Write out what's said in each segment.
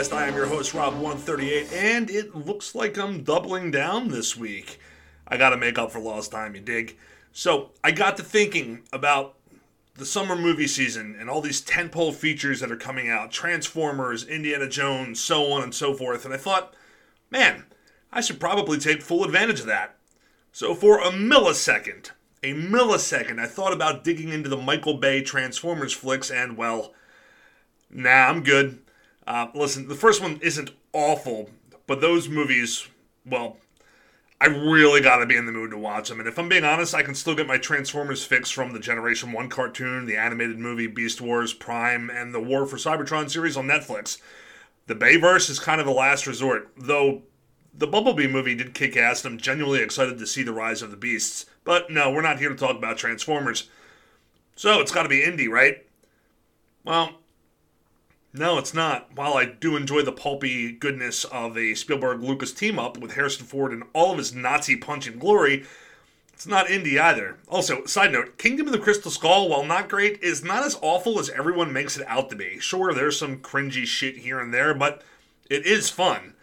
podcast. I am your host, Rob138, and it looks like I'm doubling down this week. I gotta make up for lost time, you dig? So, I got to thinking about the summer movie season and all these tentpole features that are coming out Transformers, Indiana Jones, so on and so forth, and I thought, man, I should probably take full advantage of that. So, for a millisecond, a millisecond, I thought about digging into the Michael Bay Transformers flicks, and well, nah, I'm good. Uh, listen, the first one isn't awful, but those movies, well, I really gotta be in the mood to watch them. And if I'm being honest, I can still get my Transformers fix from the Generation 1 cartoon, the animated movie Beast Wars, Prime, and the War for Cybertron series on Netflix. The Bayverse is kind of a last resort, though the Bumblebee movie did kick ass, and I'm genuinely excited to see the rise of the beasts. But no, we're not here to talk about Transformers. So it's gotta be indie, right? Well, no, it's not. While I do enjoy the pulpy goodness of a Spielberg Lucas team up with Harrison Ford in all of his Nazi punch and glory, it's not indie either. Also, side note Kingdom of the Crystal Skull, while not great, is not as awful as everyone makes it out to be. Sure, there's some cringy shit here and there, but it is fun.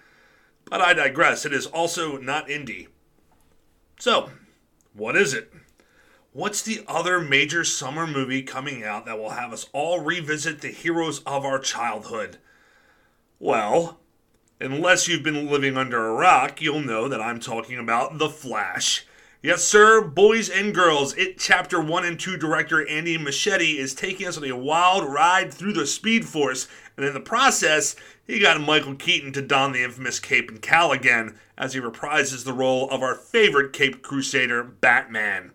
But I digress, it is also not indie. So, what is it? What's the other major summer movie coming out that will have us all revisit the heroes of our childhood? Well, unless you've been living under a rock, you'll know that I'm talking about The Flash. Yes, sir, boys and girls, it chapter 1 and 2 director Andy Muschietti is taking us on a wild ride through the Speed Force, and in the process, he got Michael Keaton to don the infamous cape and cowl again as he reprises the role of our favorite Cape Crusader, Batman.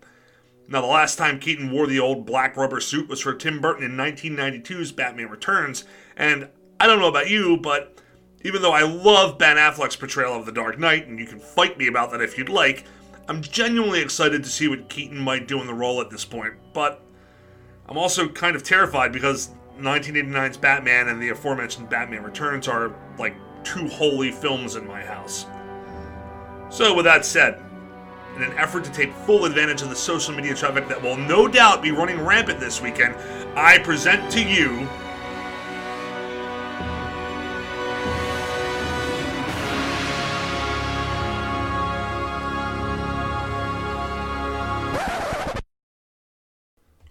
Now, the last time Keaton wore the old black rubber suit was for Tim Burton in 1992's Batman Returns, and I don't know about you, but even though I love Ben Affleck's portrayal of the Dark Knight, and you can fight me about that if you'd like, I'm genuinely excited to see what Keaton might do in the role at this point. But I'm also kind of terrified because 1989's Batman and the aforementioned Batman Returns are like two holy films in my house. So, with that said, in an effort to take full advantage of the social media traffic that will no doubt be running rampant this weekend, I present to you.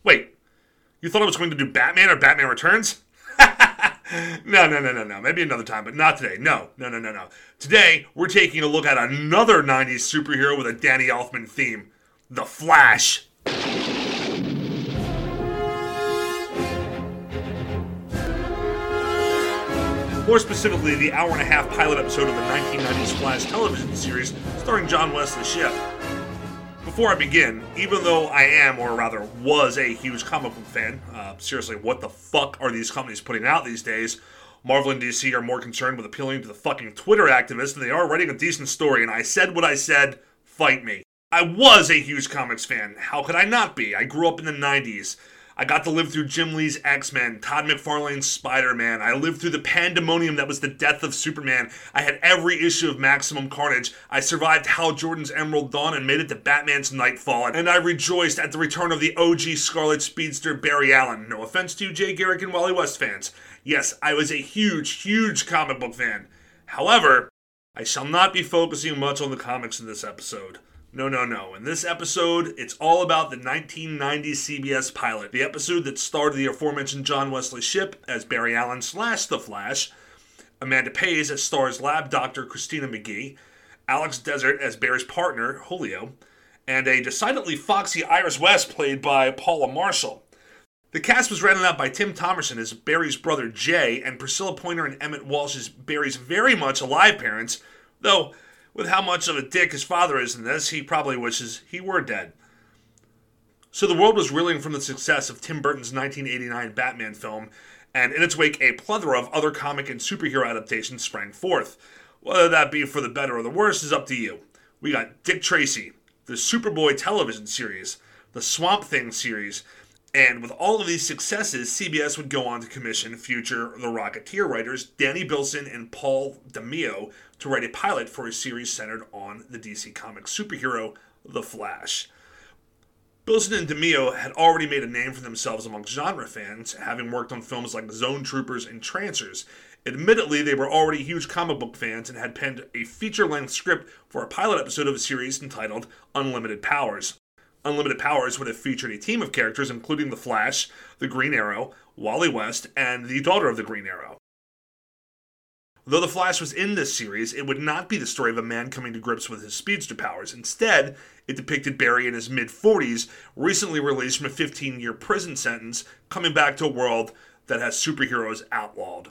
Wait, you thought I was going to do Batman or Batman Returns? No, no, no, no, no. Maybe another time, but not today. No, no, no, no, no. Today, we're taking a look at another 90s superhero with a Danny Elfman theme The Flash. More specifically, the hour and a half pilot episode of the 1990s Flash television series starring John Wesley Shipp. Before I begin, even though I am, or rather was, a huge comic book fan, uh, seriously, what the fuck are these companies putting out these days? Marvel and DC are more concerned with appealing to the fucking Twitter activists than they are writing a decent story, and I said what I said, fight me. I was a huge comics fan. How could I not be? I grew up in the 90s. I got to live through Jim Lee's X Men, Todd McFarlane's Spider Man. I lived through the pandemonium that was the death of Superman. I had every issue of Maximum Carnage. I survived Hal Jordan's Emerald Dawn and made it to Batman's Nightfall. And I rejoiced at the return of the OG Scarlet Speedster Barry Allen. No offense to you, Jay Garrick and Wally West fans. Yes, I was a huge, huge comic book fan. However, I shall not be focusing much on the comics in this episode. No, no, no. In this episode, it's all about the 1990 CBS pilot, the episode that starred the aforementioned John Wesley Shipp as Barry Allen slash The Flash, Amanda Pays as Star Labs doctor Christina McGee, Alex Desert as Barry's partner, Julio, and a decidedly foxy Iris West played by Paula Marshall. The cast was rounded out by Tim Thomerson as Barry's brother Jay, and Priscilla Pointer and Emmet Walsh as Barry's very much alive parents, though with how much of a dick his father is in this, he probably wishes he were dead. So the world was reeling from the success of Tim Burton's 1989 Batman film, and in its wake, a plethora of other comic and superhero adaptations sprang forth. Whether that be for the better or the worse is up to you. We got Dick Tracy, the Superboy television series, the Swamp Thing series, and with all of these successes, CBS would go on to commission future The Rocketeer writers Danny Bilson and Paul DeMeo to write a pilot for a series centered on the DC Comics superhero, The Flash. Bilson and DeMeo had already made a name for themselves among genre fans, having worked on films like Zone Troopers and Trancers, Admittedly, they were already huge comic book fans and had penned a feature length script for a pilot episode of a series entitled Unlimited Powers. Unlimited Powers would have featured a team of characters including The Flash, the Green Arrow, Wally West, and the daughter of the Green Arrow. Though The Flash was in this series, it would not be the story of a man coming to grips with his speedster powers. Instead, it depicted Barry in his mid 40s, recently released from a 15 year prison sentence, coming back to a world that has superheroes outlawed.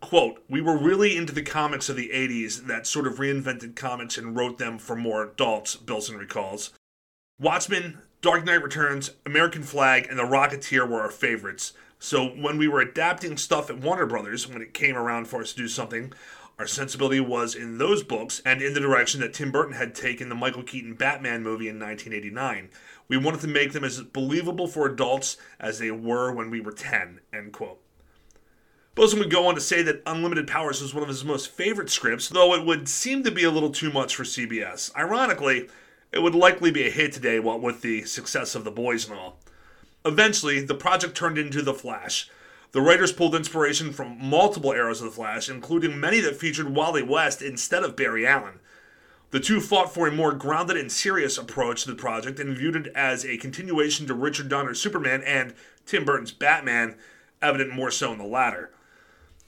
Quote, we were really into the comics of the 80s that sort of reinvented comics and wrote them for more adults, Bilson recalls. Watchmen, Dark Knight Returns, American Flagg, and The Rocketeer were our favorites. So when we were adapting stuff at Warner Brothers, when it came around for us to do something, our sensibility was in those books and in the direction that Tim Burton had taken the Michael Keaton Batman movie in 1989. We wanted to make them as believable for adults as they were when we were 10. End quote. Would go on to say that Unlimited Powers was one of his most favorite scripts, though it would seem to be a little too much for CBS. Ironically, it would likely be a hit today, what with the success of The Boys and all. Eventually, the project turned into The Flash. The writers pulled inspiration from multiple eras of The Flash, including many that featured Wally West instead of Barry Allen. The two fought for a more grounded and serious approach to the project and viewed it as a continuation to Richard Donner's Superman and Tim Burton's Batman, evident more so in the latter.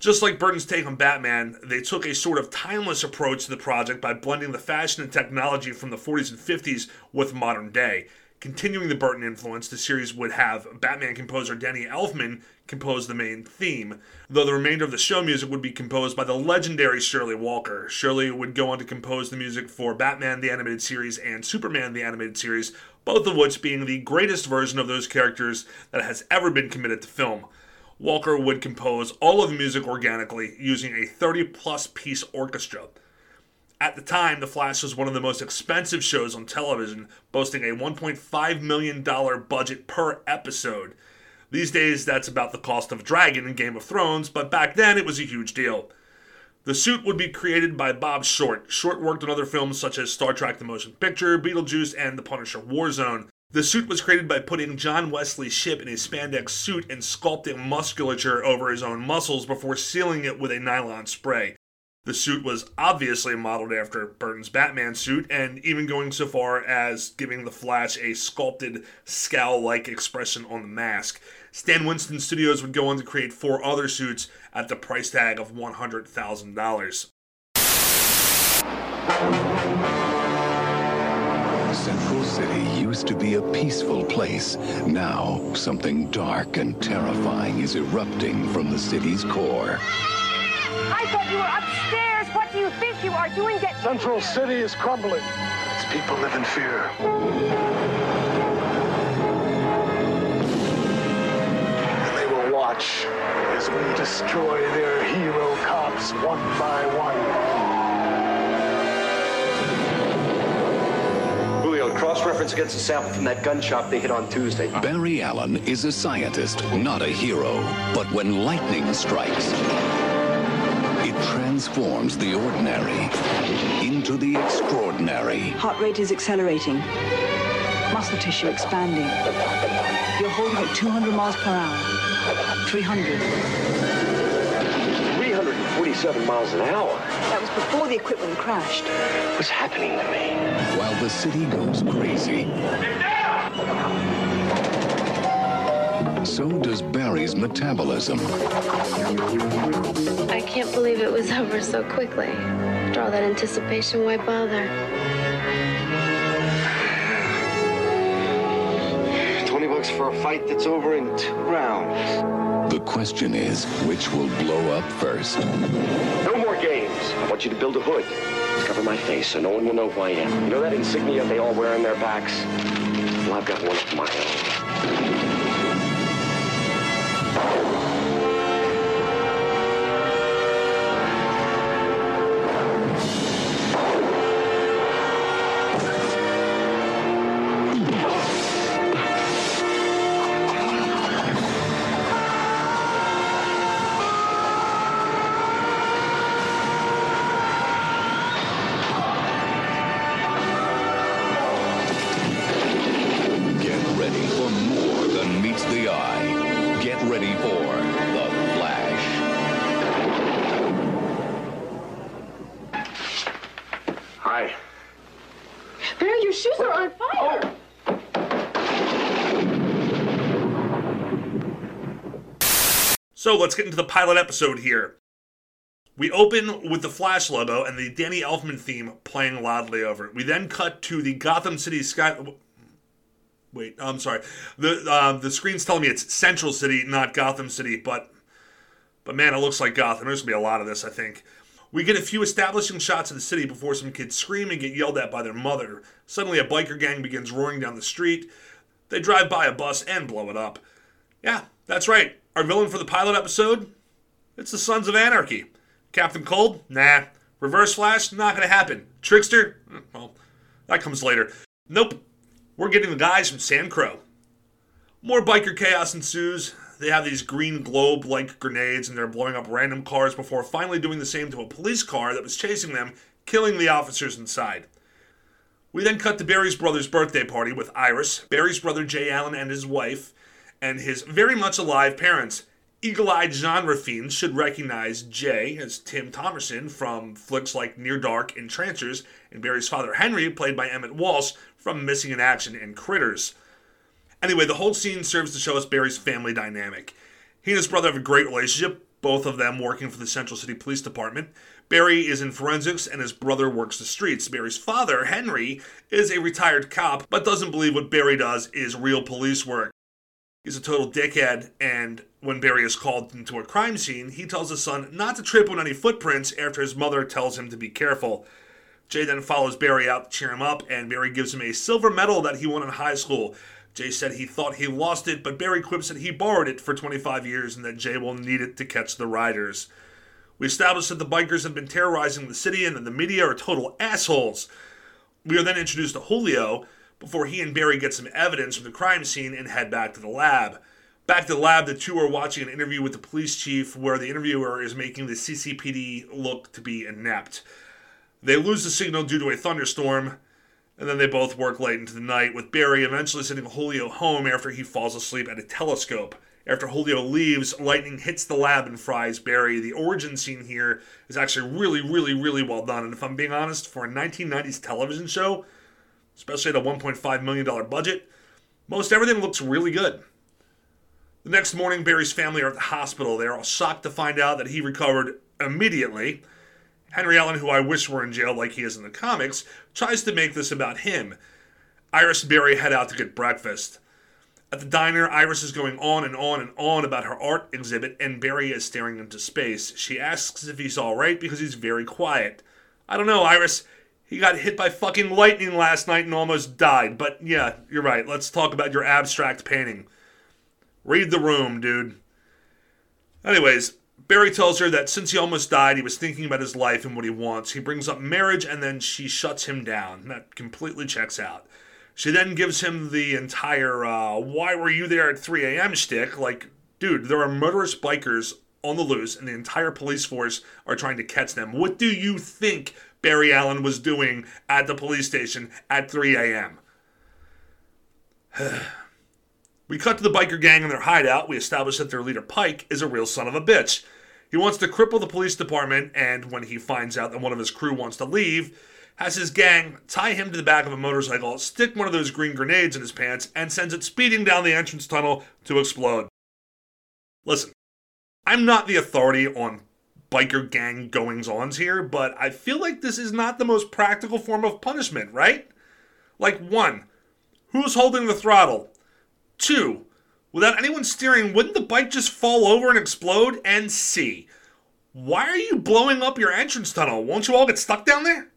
Just like Burton's take on Batman, they took a sort of timeless approach to the project by blending the fashion and technology from the 40s and 50s with modern day. Continuing the Burton influence, the series would have Batman composer Danny Elfman compose the main theme, though the remainder of the show music would be composed by the legendary Shirley Walker. Shirley would go on to compose the music for Batman the Animated Series and Superman the Animated Series, both of which being the greatest version of those characters that has ever been committed to film. Walker would compose all of the music organically using a 30 plus piece orchestra. At the time, The Flash was one of the most expensive shows on television, boasting a $1.5 million budget per episode. These days, that's about the cost of a dragon in Game of Thrones, but back then it was a huge deal. The suit would be created by Bob Short. Short worked on other films such as Star Trek The Motion Picture, Beetlejuice, and The Punisher Warzone. The suit was created by putting John Wesley Shipp in a spandex suit and sculpting musculature over his own muscles before sealing it with a nylon spray. The suit was obviously modeled after Burton's Batman suit, and even going so far as giving the Flash a sculpted scowl like expression on the mask. Stan Winston Studios would go on to create four other suits at the price tag of $100,000. Central City used to be a peaceful place. Now, something dark and terrifying is erupting from the city's core. I thought you were upstairs. What do you think you are doing? Get Central City is crumbling. Its people live in fear. And they will watch as we destroy their hero cops one by one. Julio, cross-reference against a sample from that gun shop they hit on Tuesday. Barry Allen is a scientist, not a hero. But when lightning strikes, it transforms the ordinary into the extraordinary. Heart rate is accelerating. Muscle tissue expanding. You're holding at 200 miles per hour. 300. 347 miles an hour. That was before the equipment crashed. What's happening to me? While the city goes crazy, so does Barry's metabolism. I can't believe it was over so quickly. After all that anticipation, why bother? 20 bucks for a fight that's over in two rounds. The question is, which will blow up first? No more games. I want you to build a hood. Cover my face so no one will know who I am. You know that insignia they all wear on their backs? Well, I've got one of my own. So let's get into the pilot episode here. We open with the Flash logo and the Danny Elfman theme playing loudly over it. We then cut to the Gotham City sky. Wait, I'm sorry. The um, the screen's telling me it's Central City, not Gotham City, but but man, it looks like Gotham. There's gonna be a lot of this, I think. We get a few establishing shots of the city before some kids scream and get yelled at by their mother. Suddenly, a biker gang begins roaring down the street. They drive by a bus and blow it up. Yeah, that's right. Our villain for the pilot episode? It's the Sons of Anarchy. Captain Cold? Nah. Reverse Flash? Not gonna happen. Trickster? Mm, Well, that comes later. Nope. We're getting the guys from SAMCRO. More biker chaos ensues. They have these green globe like grenades and they're blowing up random cars before finally doing the same to a police car that was chasing them, killing the officers inside. We then cut to Barry's brother's birthday party with Iris, Barry's brother Jay Allen and his wife, and his very much alive parents. Eagle eyed genre fiends should recognize Jay as Tim Thomerson from flicks like Near Dark and Trancers, and Barry's father Henry, played by Emmet Walsh from Missing in Action and Critters. Anyway, the whole scene serves to show us Barry's family dynamic. He and his brother have a great relationship, both of them working for the Central City Police Department. Barry is in forensics and his brother works the streets. Barry's father, Henry, is a retired cop but doesn't believe what Barry does is real police work. He's a total dickhead, and when Barry is called into a crime scene, he tells his son not to trip on any footprints after his mother tells him to be careful. Jay then follows Barry out to cheer him up, and Barry gives him a silver medal that he won in high school. Jay said he thought he lost it, but Barry quips that he borrowed it for 25 years and that Jay will need it to catch the riders. We established that the bikers have been terrorizing the city and that the media are total assholes. We are then introduced to Julio before he and Barry get some evidence from the crime scene and head back to the lab. Back to the lab, the two are watching an interview with the police chief where the interviewer is making the CCPD look to be inept. They lose the signal due to a thunderstorm, and then they both work late into the night, with Barry eventually sending Julio home after he falls asleep at a telescope. After Julio leaves, lightning hits the lab and fries Barry. The origin scene here is actually really, really, really well done. And if I'm being honest, for a 1990s television show, especially at a $1.5 million budget, most everything looks really good. The next morning, Barry's family are at the hospital. They are all shocked to find out that he recovered immediately. Henry Allen, who I wish were in jail like he is in the comics, tries to make this about him. Iris and Barry head out to get breakfast. At the diner, Iris is going on and on and on about her art exhibit, and Barry is staring into space. She asks if he's alright because he's very quiet. I don't know, Iris. He got hit by fucking lightning last night and almost died. But yeah, you're right. Let's talk about your abstract painting. Read the room, dude. Anyways, Barry tells her that since he almost died, he was thinking about his life and what he wants. He brings up marriage and then she shuts him down. That completely checks out. She then gives him the entire uh, why were you there at 3 a.m. shtick. Like, dude, there are murderous bikers on the loose and the entire police force are trying to catch them. What do you think Barry Allen was doing at the police station at 3 a.m.? We cut to the biker gang in their hideout. We establish that their leader, Pike, is a real son of a bitch. He wants to cripple the police department, and when he finds out that one of his crew wants to leave, has his gang tie him to the back of a motorcycle, stick one of those green grenades in his pants, and sends it speeding down the entrance tunnel to explode. Listen, I'm not the authority on biker gang goings ons here, but I feel like this is not the most practical form of punishment, right? Like, one, who's holding the throttle? Two, without anyone steering, wouldn't the bike just fall over and explode? And C, why are you blowing up your entrance tunnel? Won't you all get stuck down there?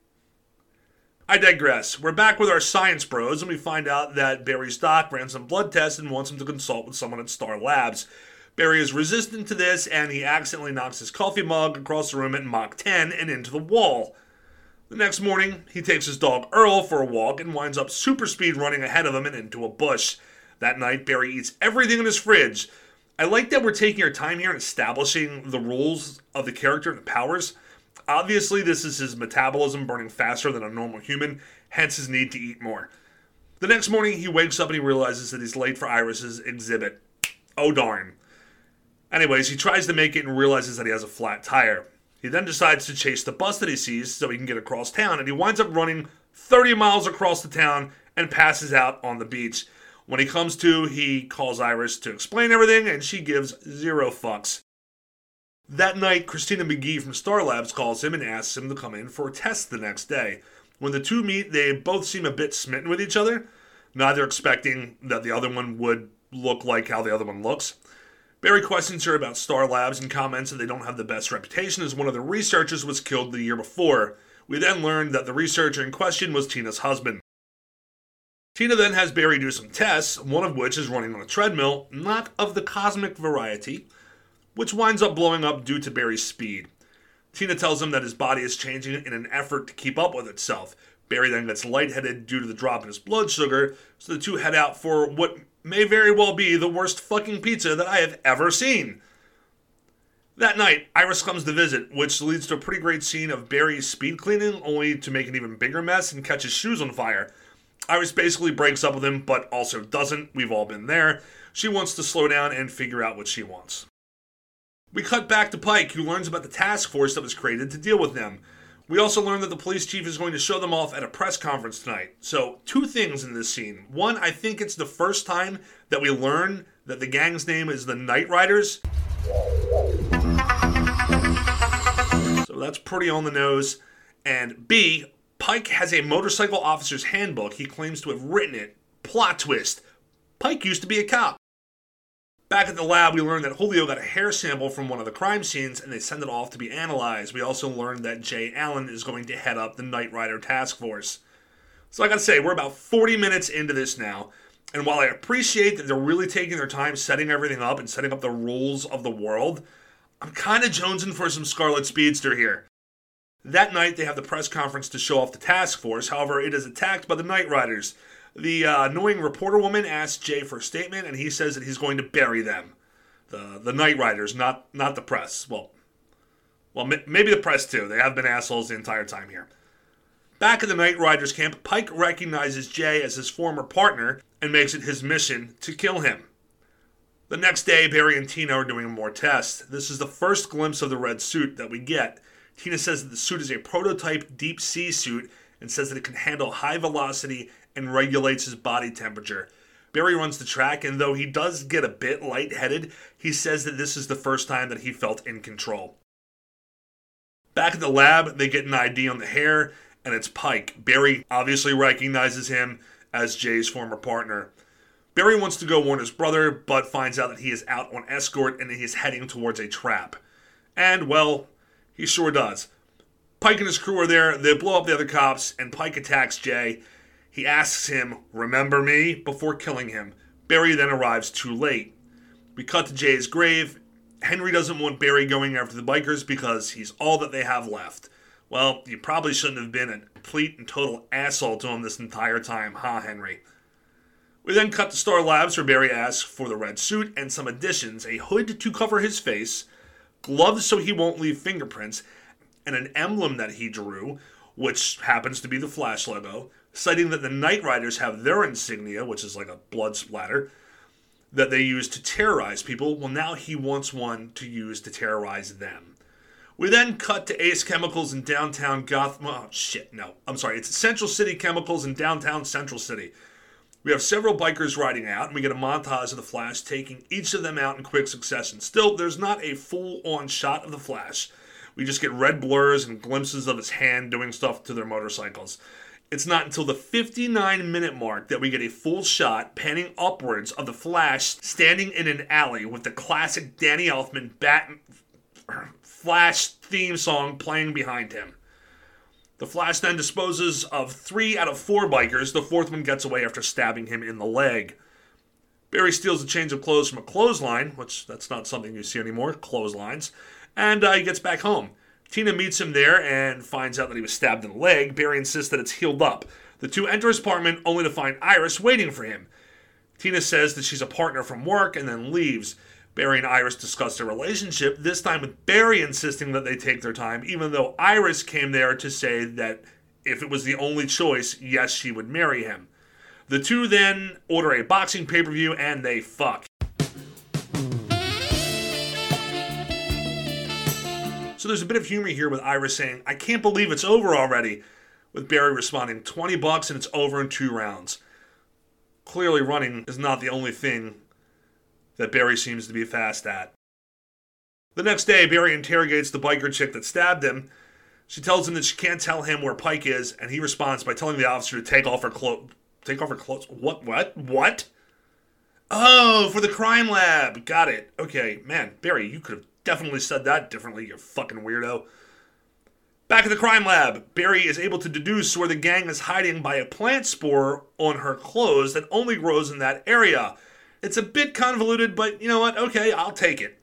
I digress. We're back with our science bros, and we find out that Barry's doc ran some blood tests and wants him to consult with someone at Star Labs. Barry is resistant to this, and he accidentally knocks his coffee mug across the room at Mach 10 and into the wall. The next morning, he takes his dog Earl for a walk and winds up super speed running ahead of him and into a bush. That night, Barry eats everything in his fridge. I like that we're taking our time here and establishing the rules of the character and the powers. Obviously, this is his metabolism burning faster than a normal human, hence his need to eat more. The next morning, he wakes up and he realizes that he's late for Iris's exhibit. Oh darn. Anyways, he tries to make it and realizes that he has a flat tire. He then decides to chase the bus that he sees so he can get across town, and he winds up running 30 miles across the town and passes out on the beach. When he comes to, he calls Iris to explain everything, and she gives zero fucks. That night, Christina McGee from Star Labs calls him and asks him to come in for a test the next day. When the two meet, they both seem a bit smitten with each other, neither expecting that the other one would look like how the other one looks. Barry questions her about Star Labs and comments that they don't have the best reputation as one of the researchers was killed the year before. We then learned that the researcher in question was Tina's husband. Tina then has Barry do some tests, one of which is running on a treadmill, not of the cosmic variety, which winds up blowing up due to Barry's speed. Tina tells him that his body is changing in an effort to keep up with itself. Barry then gets lightheaded due to the drop in his blood sugar, so the two head out for what may very well be the worst fucking pizza that I have ever seen. That night, Iris comes to visit, which leads to a pretty great scene of Barry speed cleaning, only to make an even bigger mess and catch his shoes on fire. Iris basically breaks up with him, but also doesn't. We've all been there. She wants to slow down and figure out what she wants. We cut back to Pike, who learns about the task force that was created to deal with them. We also learn that the police chief is going to show them off at a press conference tonight. So, two things in this scene. One, I think it's the first time that we learn that the gang's name is the Night Riders. So, that's pretty on the nose. And B, Pike has a motorcycle officer's handbook. He claims to have written it. Plot twist Pike used to be a cop. Back at the lab, we learned that Julio got a hair sample from one of the crime scenes and they send it off to be analyzed. We also learned that Jay Allen is going to head up the Night Rider task force. So, like I gotta say, we're about 40 minutes into this now, and while I appreciate that they're really taking their time setting everything up and setting up the rules of the world, I'm kind of jonesing for some Scarlet Speedster here. That night, they have the press conference to show off the task force. However, it is attacked by the Night Riders. The uh, annoying reporter woman asks Jay for a statement, and he says that he's going to bury them. The the Night Riders, not not the press. Well, well, maybe the press too. They have been assholes the entire time here. Back at the Night Riders camp, Pike recognizes Jay as his former partner and makes it his mission to kill him. The next day, Barry and Tina are doing more tests. This is the first glimpse of the red suit that we get. Tina says that the suit is a prototype deep sea suit and says that it can handle high velocity and regulates his body temperature. Barry runs the track, and though he does get a bit lightheaded, he says that this is the first time that he felt in control. Back at the lab, they get an ID on the hair, and it's Pike. Barry obviously recognizes him as Jay's former partner. Barry wants to go warn his brother, but finds out that he is out on escort and he is heading towards a trap. And, well, he sure does. Pike and his crew are there, they blow up the other cops, and Pike attacks Jay. He asks him, Remember me? before killing him. Barry then arrives too late. We cut to Jay's grave. Henry doesn't want Barry going after the bikers because he's all that they have left. Well, you probably shouldn't have been a complete and total asshole to him this entire time, huh, Henry? We then cut to Star Labs where Barry asks for the red suit and some additions a hood to cover his face, gloves so he won't leave fingerprints, and an emblem that he drew, which happens to be the Flash logo, citing that the Night Riders have their insignia, which is like a blood splatter, that they use to terrorize people. Well, now he wants one to use to terrorize them. We then cut to Ace Chemicals in downtown Gotham. Oh, shit, no. I'm sorry. It's Central City Chemicals in downtown Central City. We have several bikers riding out, and we get a montage of the Flash taking each of them out in quick succession. Still, there's not a full on shot of the Flash. We just get red blurs and glimpses of his hand doing stuff to their motorcycles. It's not until the 59 minute mark that we get a full shot panning upwards of the Flash standing in an alley with the classic Danny Elfman Bat Flash theme song playing behind him. The Flash then disposes of three out of four bikers. The fourth one gets away after stabbing him in the leg. Barry steals a change of clothes from a clothesline, which that's not something you see anymore, clotheslines, and uh, he gets back home. Tina meets him there and finds out that he was stabbed in the leg. Barry insists that it's healed up. The two enter his apartment only to find Iris waiting for him. Tina says that she's a partner from work and then leaves. Barry and Iris discuss their relationship, this time with Barry insisting that they take their time, even though Iris came there to say that if it was the only choice, yes, she would marry him. The two then order a boxing pay per view and they fuck. So there's a bit of humor here with Iris saying, I can't believe it's over already. with Barry responding 20 bucks and it's over in two rounds. Clearly, running is not the only thing that Barry seems to be fast at. The next day, Barry interrogates the biker chick that stabbed him. She tells him that she can't tell him where Pike is, and he responds by telling the officer to take off her clothes. Take off her clothes? What? What? What? Oh, for the crime lab. Got it. Okay, man, Barry, you could have definitely said that differently, you fucking weirdo. Back at the crime lab, Barry is able to deduce where the gang is hiding by a plant spore on her clothes that only grows in that area. It's a bit convoluted, but you know what? Okay, I'll take it.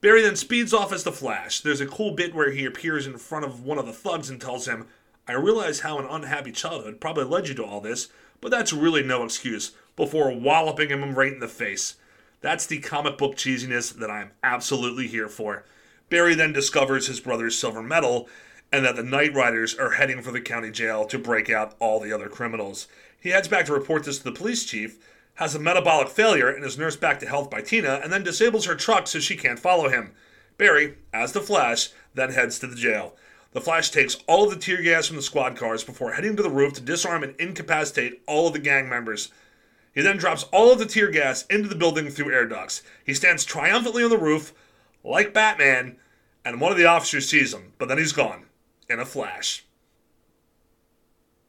Barry then speeds off as the Flash. There's a cool bit where he appears in front of one of the thugs and tells him, I realize how an unhappy childhood probably led you to all this, but that's really no excuse, before walloping him right in the face. That's the comic book cheesiness that I am absolutely here for. Barry then discovers his brother's silver medal and that the Night Riders are heading for the county jail to break out all the other criminals. He heads back to report this to the police chief, has a metabolic failure and is nursed back to health by Tina, and then disables her truck so she can't follow him. Barry, as the Flash, then heads to the jail. The Flash takes all of the tear gas from the squad cars before heading to the roof to disarm and incapacitate all of the gang members. He then drops all of the tear gas into the building through air ducts. He stands triumphantly on the roof, like Batman, and one of the officers sees him, but then he's gone in a flash.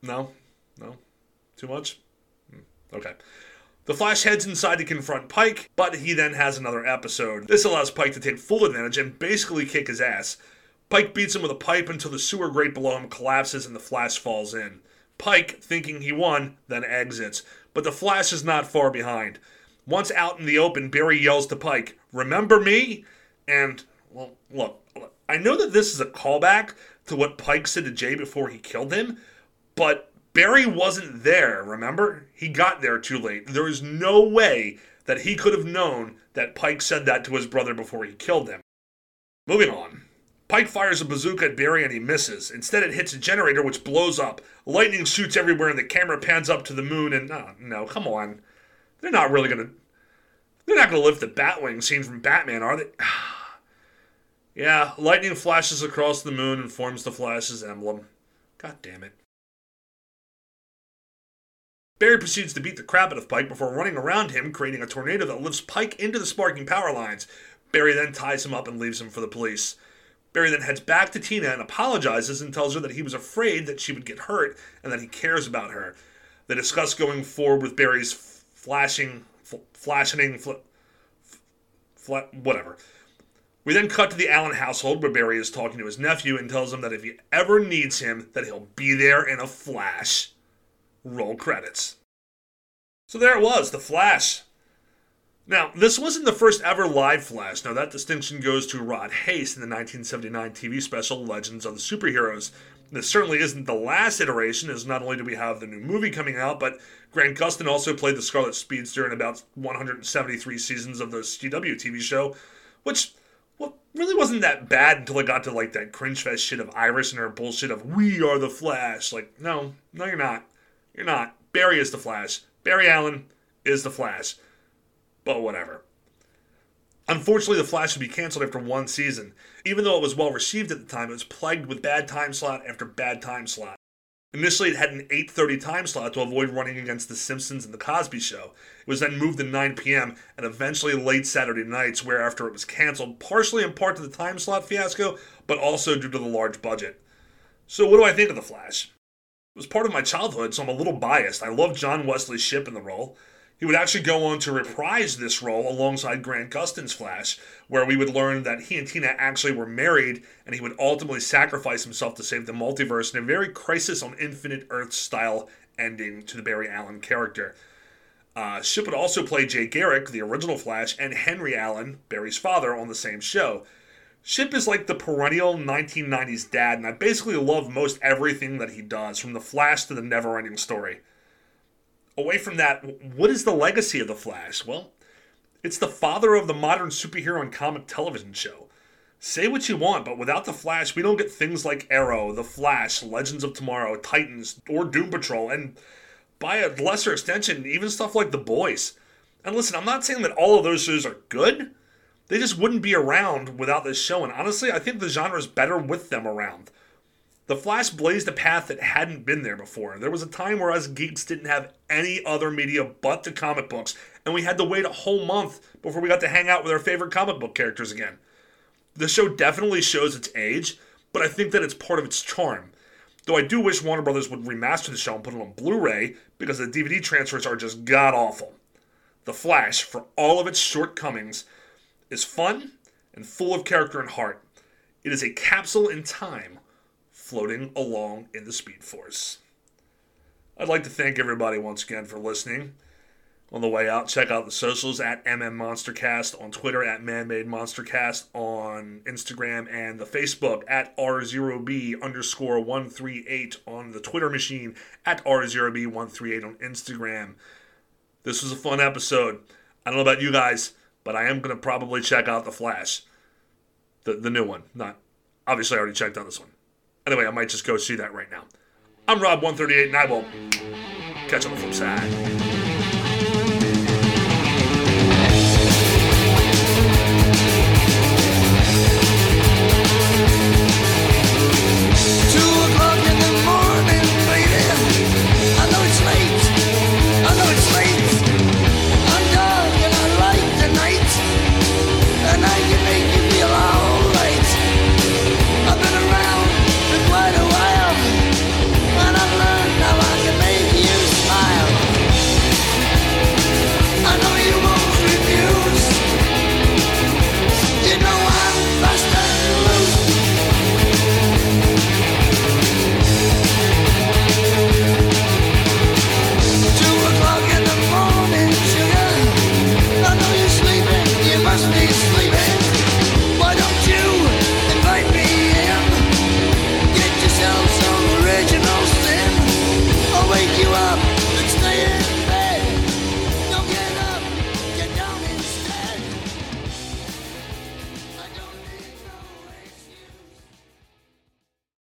No? No? Too much? Hmm, Okay. The Flash heads inside to confront Pike, but he then has another episode. This allows Pike to take full advantage and basically kick his ass. Pike beats him with a pipe until the sewer grate below him collapses and the Flash falls in. Pike, thinking he won, then exits, but the Flash is not far behind. Once out in the open, Barry yells to Pike, Remember me? And, well, look, I know that this is a callback to what Pike said to Jay before he killed him, but Barry wasn't there, remember? He got there too late. There is no way that he could have known that Pike said that to his brother before he killed him. Moving on. Pike fires a bazooka at Barry and he misses. Instead, it hits a generator which blows up. Lightning shoots everywhere and the camera pans up to the moon and. No, no, come on. They're not really gonna. They're not gonna lift the Batwing scene from Batman, are they? yeah, lightning flashes across the moon and forms the Flash's emblem. God damn it. Barry proceeds to beat the crap out of Pike before running around him, creating a tornado that lifts Pike into the sparking power lines. Barry then ties him up and leaves him for the police. Barry then heads back to Tina and apologizes and tells her that he was afraid that she would get hurt and that he cares about her. They discuss going forward with Barry's flashing, f- flashing, fl- f- fla- whatever. We then cut to the Allen household where Barry is talking to his nephew and tells him that if he ever needs him, that he'll be there in a flash. Roll credits. So there it was, The Flash. Now, this wasn't the first ever live Flash. Now, that distinction goes to Rod Haase in the 1979 TV special Legends of the Superheroes. This certainly isn't the last iteration, as not only do we have the new movie coming out, but Grant Gustin also played the Scarlet Speedster in about 173 seasons of the CW TV show, which well, really wasn't that bad until it got to like that cringe fest shit of Iris and her bullshit of we are the Flash. Like, no, no, you're not. You're not. Barry is the Flash. Barry Allen is the Flash. But whatever. Unfortunately, The Flash would be canceled after one season. Even though it was well received at the time, it was plagued with bad time slot after bad time slot. Initially, it had an 8:30 time slot to avoid running against The Simpsons and The Cosby Show. It was then moved to 9 p.m. and eventually late Saturday nights, whereafter it was canceled, partially in part to the time slot fiasco, but also due to the large budget. So, what do I think of The Flash? It was part of my childhood, so I'm a little biased. I love John Wesley Shipp in the role. He would actually go on to reprise this role alongside Grant Gustin's Flash, where we would learn that he and Tina actually were married and he would ultimately sacrifice himself to save the multiverse in a very Crisis on Infinite Earth style ending to the Barry Allen character. Uh, Shipp would also play Jay Garrick, the original Flash, and Henry Allen, Barry's father, on the same show. Shipp is like the perennial 1990s dad, and I basically love most everything that he does, from The Flash to the never ending story away from that, what is the legacy of the Flash? Well, it's the father of the modern superhero and comic television show. Say what you want, but without the Flash, we don't get things like Arrow, The Flash, Legends of Tomorrow, Titans, or Doom Patrol, and by a lesser extension, even stuff like The Boys. And listen, I'm not saying that all of those shows are good. They just wouldn't be around without this show, and honestly, I think the genre is better with them around. The Flash blazed a path that hadn't been there before. There was a time where us geeks didn't have any other media but the comic books, and we had to wait a whole month before we got to hang out with our favorite comic book characters again. The show definitely shows its age, but I think that it's part of its charm. Though I do wish Warner Brothers would remaster the show and put it on Blu ray because the DVD transfers are just god awful. The Flash, for all of its shortcomings, is fun and full of character and heart. It is a capsule in time floating along in the Speed Force. I'd like to thank everybody once again for listening. On the way out, check out the socials at MM Monstercast on Twitter, at Manmade Monstercast on Instagram, and the Facebook at R0B underscore 138 on the Twitter machine, at R0B138 on Instagram. This was a fun episode. I don't know about you guys, but I am going to probably check out The Flash. The, the new one. Not obviously I already checked out this one. Anyway, I might just go see that right now. I'm Rob138, and I will catch on the flip side.